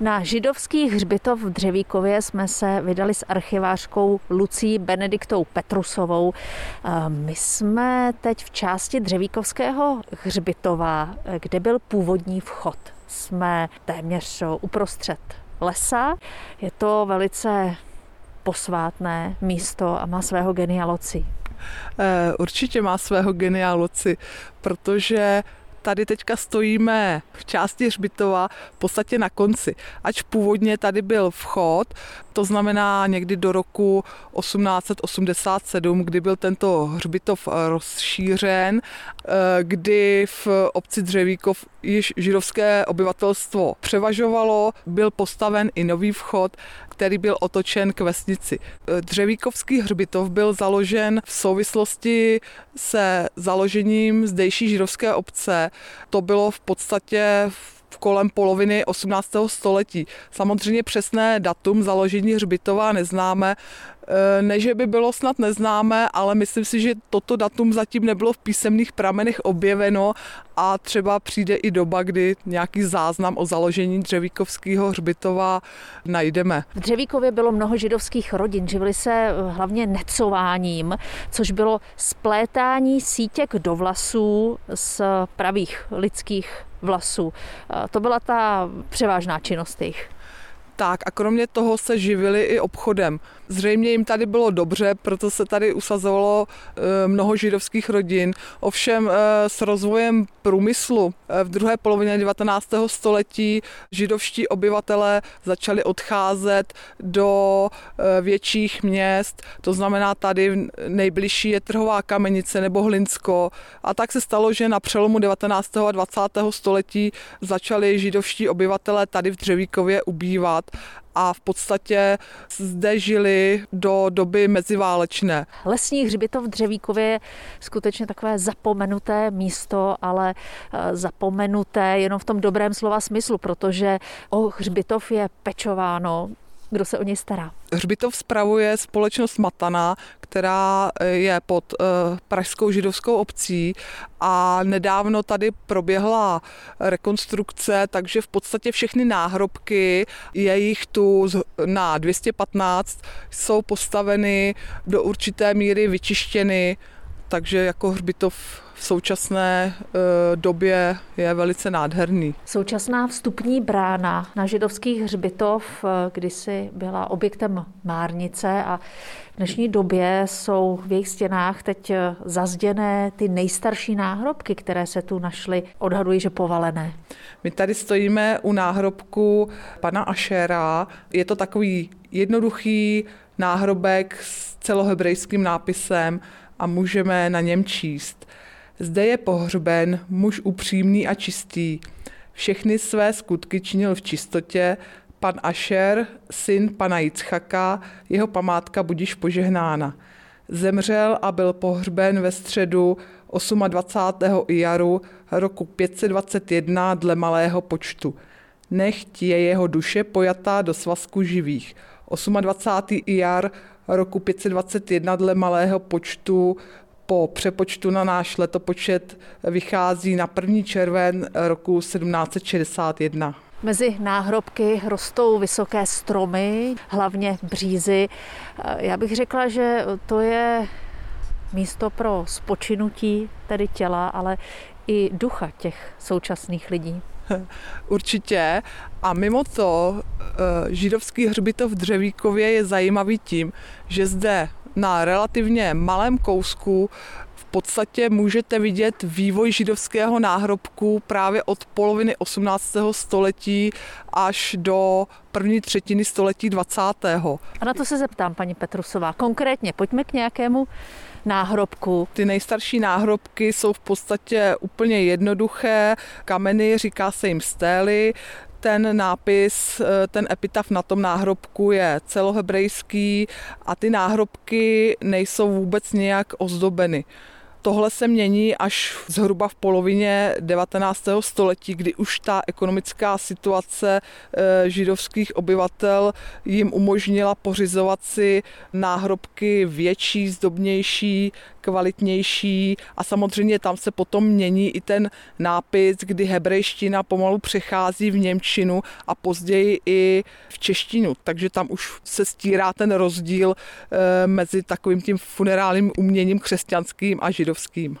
Na židovský hřbitov v Dřevíkově jsme se vydali s archivářkou Lucí Benediktou Petrusovou. My jsme teď v části Dřevíkovského hřbitova, kde byl původní vchod. Jsme téměř uprostřed lesa. Je to velice posvátné místo a má svého genialoci. Eh, určitě má svého genialoci, protože tady teďka stojíme v části hřbitova v podstatě na konci. Ač původně tady byl vchod, to znamená někdy do roku 1887, kdy byl tento hřbitov rozšířen, eh, kdy v obci Dřevíkov již židovské obyvatelstvo převažovalo, byl postaven i nový vchod, který byl otočen k vesnici. Dřevíkovský hřbitov byl založen v souvislosti se založením zdejší židovské obce. To bylo v podstatě v kolem poloviny 18. století. Samozřejmě přesné datum založení hřbitova neznáme, ne, že by bylo snad neznámé, ale myslím si, že toto datum zatím nebylo v písemných pramenech objeveno a třeba přijde i doba, kdy nějaký záznam o založení Dřevíkovského hřbitova najdeme. V Dřevíkově bylo mnoho židovských rodin, živili se eh, hlavně necováním, což bylo splétání sítěk do vlasů z pravých lidských vlasů. Eh, to byla ta převážná činnost jejich. Tak a kromě toho se živili i obchodem. Zřejmě jim tady bylo dobře, proto se tady usazovalo eh, mnoho židovských rodin. Ovšem eh, s rozvojem průmyslu eh, v druhé polovině 19. století židovští obyvatelé začali odcházet do větších měst, to znamená tady nejbližší je trhová kamenice nebo Hlinsko. A tak se stalo, že na přelomu 19. a 20. století začali židovští obyvatelé tady v Dřevíkově ubývat a v podstatě zde žili do doby meziválečné. Lesní hřbitov v Dřevíkově je skutečně takové zapomenuté místo, ale eh, zapomenuté jenom v tom dobrém slova smyslu, protože o hřbitov je pečováno kdo se o něj stará? Hřbitov spravuje společnost Matana, která eh, je pod uh, pražskou židovskou obcí a nedávno tady proběhla rekonstrukce, takže v podstatě všechny náhrobky, jejich tu na 215, jsou postaveny do určité míry vyčištěny, takže jako hřbitov v současné e, době je velice nádherný. Současná vstupní brána na židovských hřbitov e, kdysi byla objektem márnice a v dnešní době jsou v jejich stěnách teď e, zazděné ty nejstarší náhrobky, které se tu našly, odhadují, že povalené. My tady stojíme u náhrobku pana Ašera. Je to takový jednoduchý náhrobek s celohebrejským nápisem a můžeme na něm číst. Zde je pohřben muž upřímný a čistý. Všechny své skutky činil v čistotě, pan Ašer, syn pana Jicchaka, jeho památka budiš požehnána. Zemřel a byl pohřben ve středu 28. jaru roku 521 dle malého počtu. Nechť je jeho duše pojatá do svazku živých. 28. jar roku 521 dle malého počtu po přepočtu na náš letopočet vychází na 1. červen roku 1761. Mezi náhrobky rostou vysoké stromy, hlavně břízy. Já bych řekla, že to je místo pro spočinutí tedy těla, ale i ducha těch současných lidí. Určitě. A mimo to, eh, židovský hřbitov v Dřevíkově je zajímavý tím, že zde na relativně malém kousku v podstatě můžete vidět vývoj židovského náhrobku právě od poloviny 18. století až do první třetiny století 20. A na to se zeptám, paní Petrusová. Konkrétně, pojďme k nějakému náhrobku. Ty nejstarší náhrobky jsou v podstatě úplně jednoduché. Kameny, říká se jim stély, ten nápis, eh, ten epitaf na tom náhrobku je celohebrejský a ty náhrobky nejsou vůbec nějak ozdobeny. Tohle se mění až zhruba v polovině 19. století, kdy už ta ekonomická situace eh, židovských obyvatel jim umožnila pořizovat si náhrobky větší, zdobnější, kvalitnější a samozřejmě tam se potom mění i ten nápis, kdy hebrejština pomalu přechází v Němčinu a později i v češtinu, takže tam už se stírá ten rozdíl eh, mezi takovým tím funerálním uměním křesťanským a židovským.